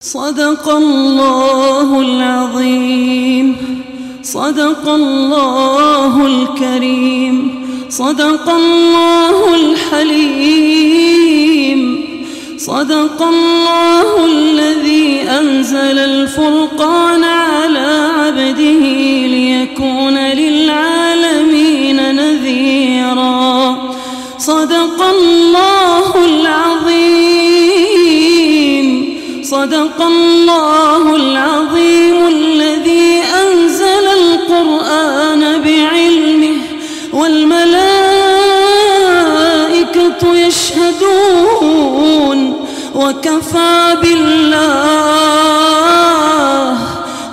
صدق الله العظيم. صدق الله الكريم. صدق الله الحليم. صدق الله الذي أنزل الفرقان على عبده ليكون للعالمين صدق الله العظيم الذي أنزل القرآن بعلمه والملائكة يشهدون وكفى بالله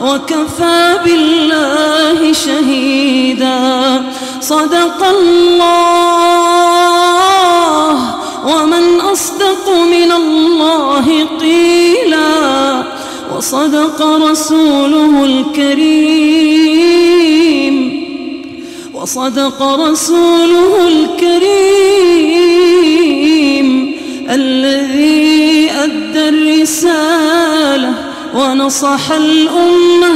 وكفى بالله شهيدا صدق الله وصدق رسوله الكريم. وصدق رسوله الكريم. الذي أدى الرسالة ونصح الأمة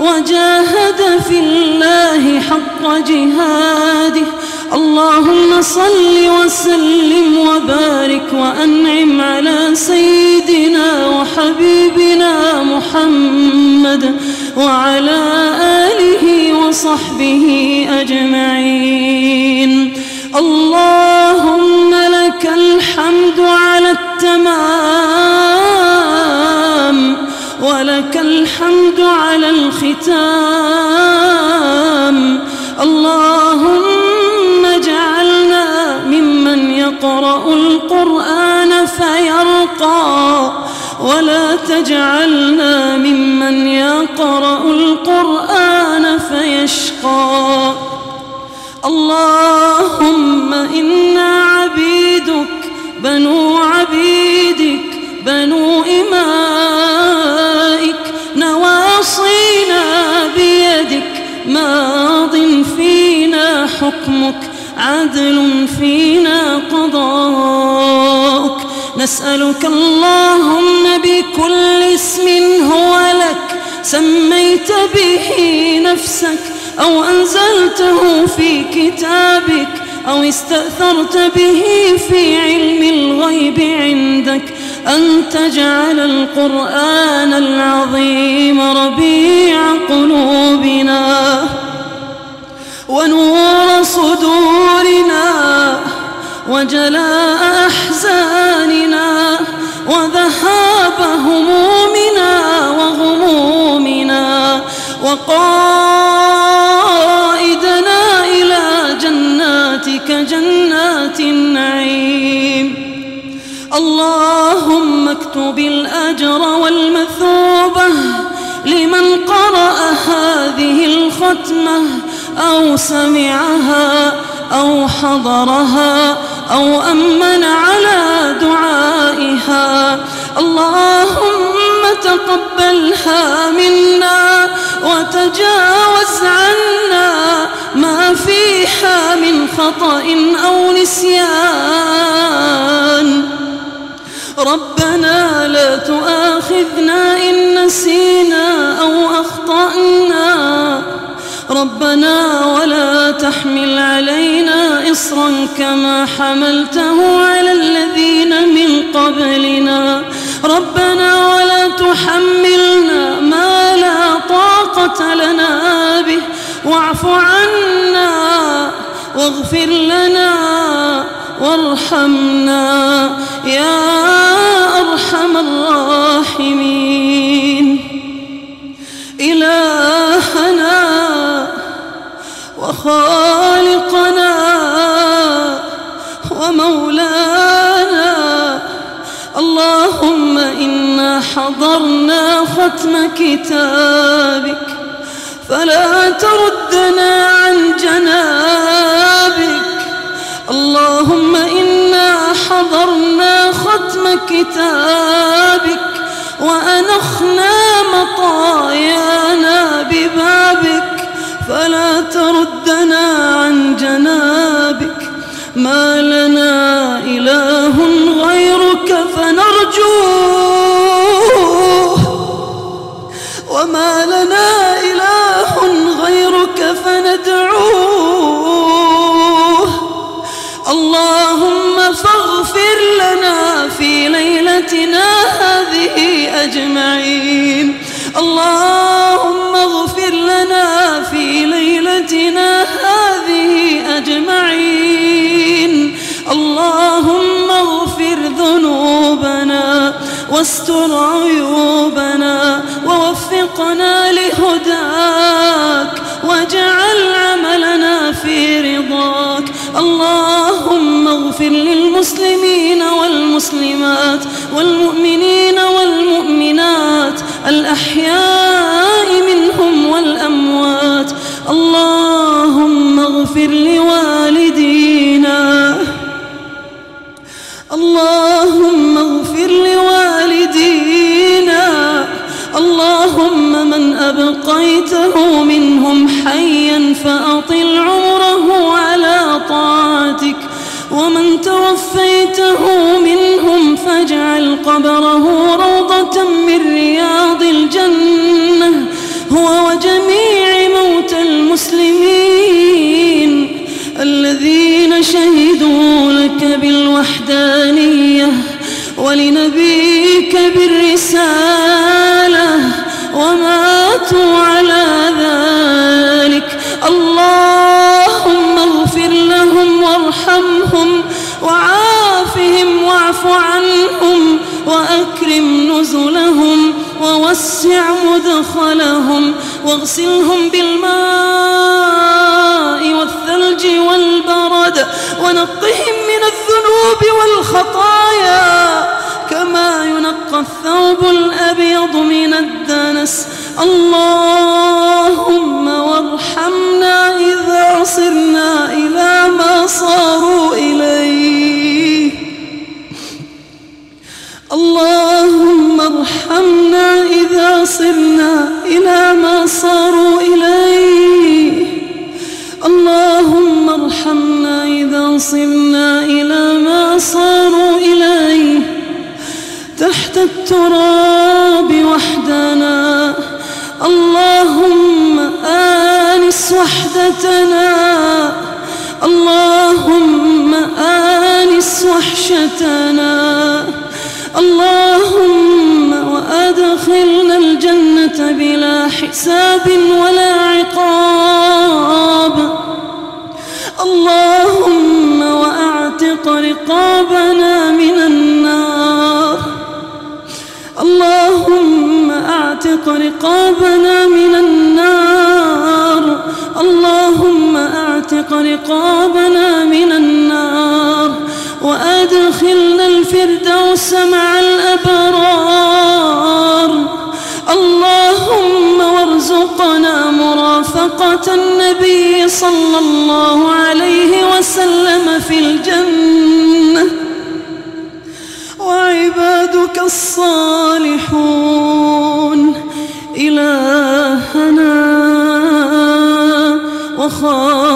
وجاهد في الله حق جهاده. اللهم صل وسلم وبارك وأنعم على سيدنا وحبيبنا محمد وعلى آله وصحبه أجمعين. اللهم تجعلنا ممن يقرأ القرآن فيشقى. اللهم إنا عبيدك بنو عبيدك بنو إمائك نواصينا بيدك ماض فينا حكمك عدل فينا قضاؤك نسألك اللهم بكل اسم هو لك سميت به نفسك أو أنزلته في كتابك أو استأثرت به في علم الغيب عندك أن تجعل القرآن العظيم ربيع قلوبنا ونور صدورنا وجلاء وقائدنا إلى جناتك جنات النعيم. اللهم اكتب الأجر والمثوبة لمن قرأ هذه الختمة أو سمعها أو حضرها أو أمن على دعائها. اللهم تقبلها منا وتجاوز عنا ما فيها من خطأ أو نسيان. ربنا لا تؤاخذنا إن نسينا أو أخطأنا. ربنا ولا تحمل علينا إصرا كما حملته على الذين من قبلنا. ربنا ولا تحملنا ما لا طاقة لنا به واعف عنا واغفر لنا وارحمنا يا أرحم الراحمين. إلهنا وخالقنا ومولانا. اللهم إنا حضرنا ختم كتابك. فلا تردنا عن جنابك. اللهم إنا حضرنا ختم كتابك وأنخنا مطايانا ببابك. فلا تردنا عن جنابك. ما لنا إله ليلتنا هذه أجمعين. اللهم اغفر لنا في ليلتنا هذه أجمعين. اللهم اغفر ذنوبنا واستر عيوبنا ووفقنا لهداك واجعل عملنا في رضاك. اللهم اغفر للمسلمين والمسلمات والمؤمنين والمؤمنات الأحياء منهم والأموات اللهم اغفر لوالدينا اللهم اغفر لوالدينا اللهم من أبقيته منهم حيا فأطل عمره بالوحدانية ولنبيك بالرسالة وماتوا على ذلك. اللهم اغفر لهم وارحمهم وعافهم واعف عنهم وأكرم نزلهم ووسع مدخلهم واغسلهم بالماء والثلج والبرد ونقهم الذنوب والخطايا كما ينقى الثوب الأبيض من الدنس. اللهم وارحمنا إذا صرنا إلى ما صاروا إليه. اللهم ارحمنا إذا صرنا إلى ما صاروا إليه. اللهم ارحمنا إذا صرنا إلى تحت التراب وحدنا. اللهم آنس وحدتنا. اللهم آنس وحشتنا. اللهم وأدخلنا الجنة بلا حساب ولا عقاب. اللهم وأعتق رقابنا رقابنا من النار. اللهم أعتق رقابنا من النار وأدخلنا الفردوس مع الأبرار. اللهم وارزقنا مرافقة النبي صلى الله عليه وسلم في الجنة. وعبادك الصالحون وخالقنا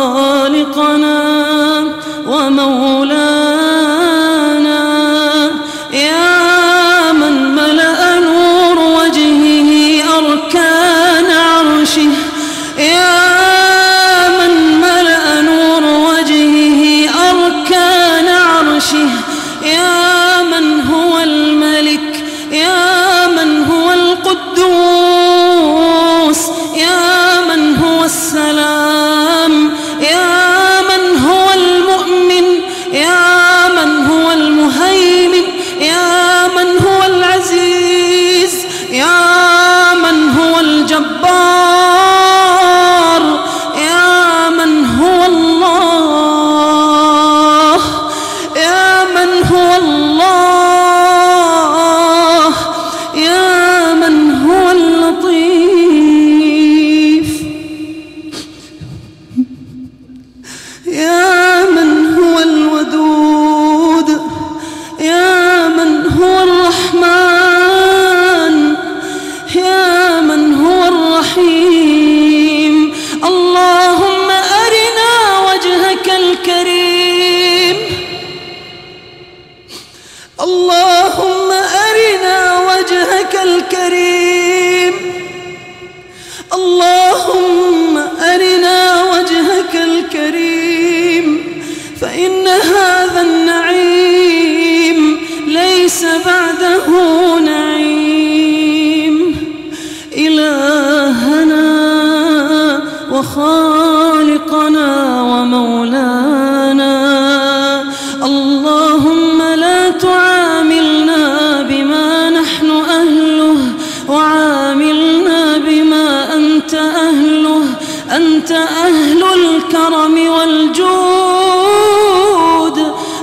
أنت أهل الكرم والجود.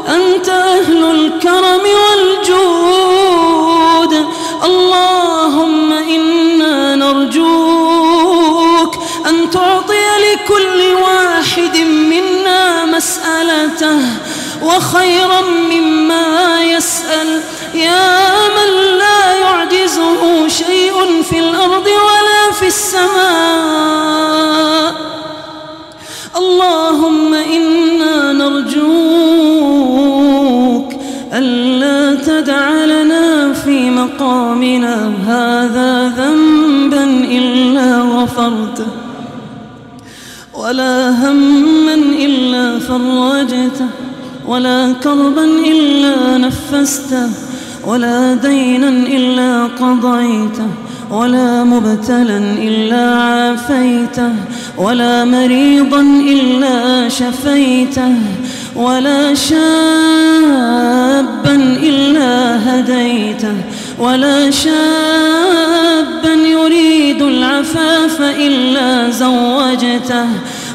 أنت أهل الكرم والجود. اللهم إنا نرجوك أن تعطي لكل واحد منا مسألته وخيرا مما يسأل. يا من لا يعجزه شيء في الأرض ولا في السماء. اللهم إنا نرجوك ألا تدع لنا في مقامنا هذا ذنبا إلا غفرته ولا هما إلا فرجته ولا كربا إلا نفسته ولا دينا إلا قضيته ولا مبتلا إلا عافيته ولا مريضا إلا شفيته ولا شابا إلا هديته ولا شابا يريد العفاف إلا زوجته.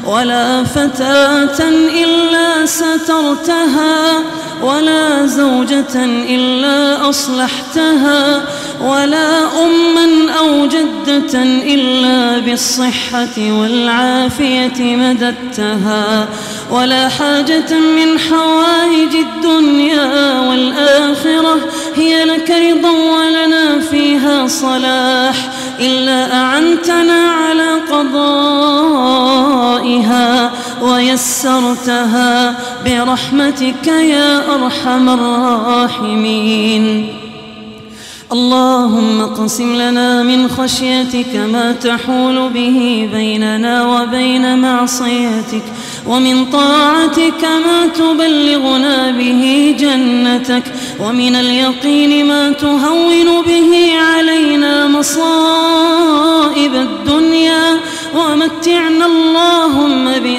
ولا فتاة إلا سترتها ولا زوجة إلا أصلحتها ولا أما أو جدة إلا بالصحة والعافية مددتها ولا حاجة من حوائج الدنيا والآخرة هي لك رضا ولنا فيها صلاح إلا أعنتنا على قضائها ويسرتها برحمتك يا أرحم الراحمين. اللهم اقسم لنا من خشيتك ما تحول به بيننا وبين معصيتك ومن طاعتك ما تبلغنا به جنتك ومن اليقين ما تهون به علينا مصائب الدنيا ومتعنا اللهم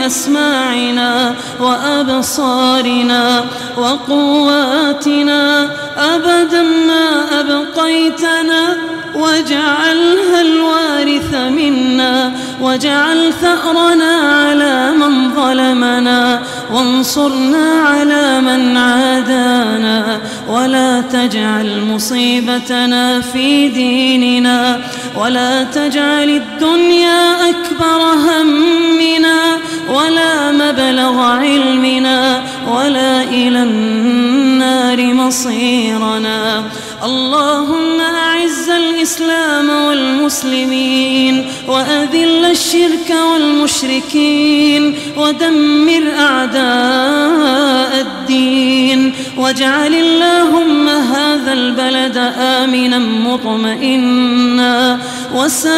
بأسماعنا وأبصارنا وقواتنا. أبدا ما أبقيتنا. واجعلها الوارث منا. واجعل ثأرنا على من ظلمنا. وانصرنا على من عادانا. ولا تجعل مصيبتنا في ديننا. ولا تجعل الدنيا أكبر همنا. مبلغ علمنا ولا إلى النار مصيرنا. اللهم أعز الإسلام والمسلمين وأذل الشرك والمشركين ودمر أعداء الدين واجعل اللهم هذا البلد آمنا مطمئنا وسائر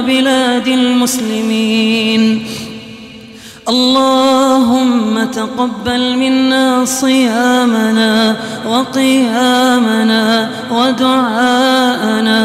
بلاد المسلمين. اللهم تقبل منا صيامنا وقيامنا ودعاءنا.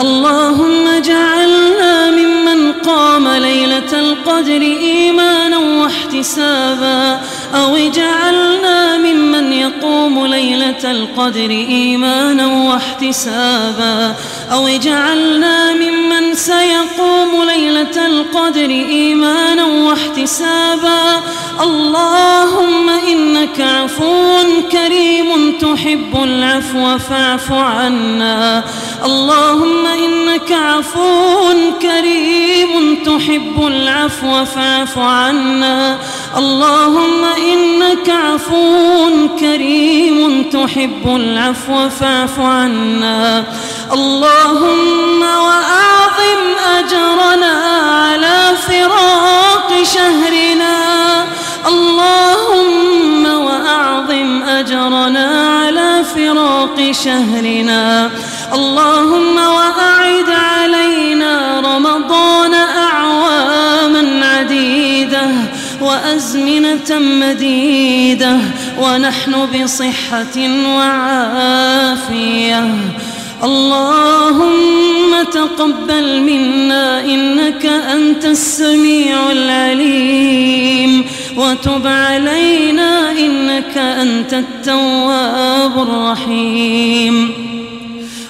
اللهم اجعلنا ممن قام ليلة القدر إيمانا واحتسابا. أو اجعلنا ممن يقوم ليلة القدر إيمانا واحتسابا أو اجعلنا ممن سيقوم ليلة القدر إيمانا واحتسابا اللهم إنك عفو كريم تحب العفو فاعف عنا. اللهم إنك عفو كريم تحب العفو فاعف عنا. اللهم إنك عفو كريم تحب العفو فاعف عنا. اللهم وأعظم أجرنا على فراق شهرنا. اللهم وأعظم أجرنا على فراق شهرنا. اللهم وأعد علينا رمضان أعواما عديدة وأزمنة مديدة ونحن بصحة وعافية. اللهم تقبل منا إنك أنت السميع العليم. وتب علينا إنك أنت التواب الرحيم.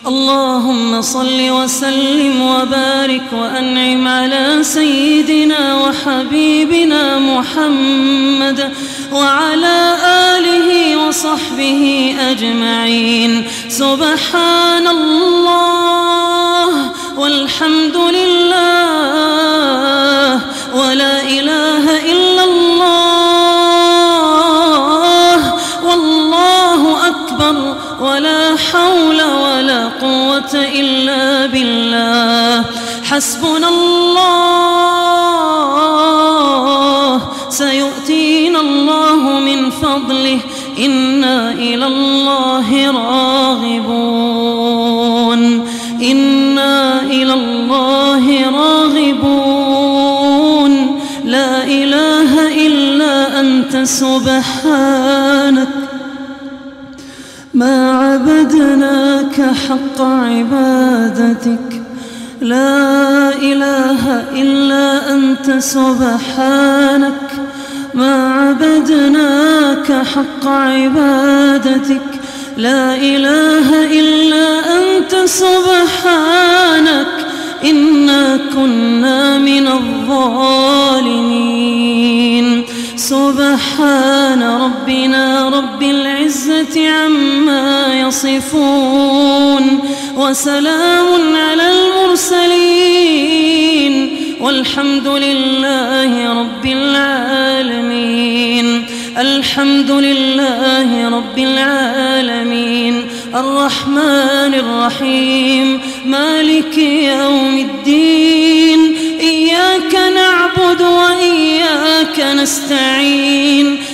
اللهم صل وسلم وبارك وأنعم على سيدنا وحبيبنا محمد وعلى آله وصحبه أجمعين. سبحان الله والحمد لله ولا إله حسبنا الله. سيؤتينا الله من فضله. إنا إلى الله راغبون. إنا إلى الله راغبون. لا إله إلا أنت سبحانك. ما عبدناك حق عبادتك. لا إله إلا أنت سبحانك ما عبدناك حق عبادتك. لا إله إلا أنت سبحانك إنا كنا من الظالمين. سبحان ربنا رب العزة عما يصفون. وسلام على المرسلين والحمد لله رب العالمين. الحمد لله رب العالمين. الرحمن الرحيم. مالك يوم الدين. إياك نعبد وإياك نستعين.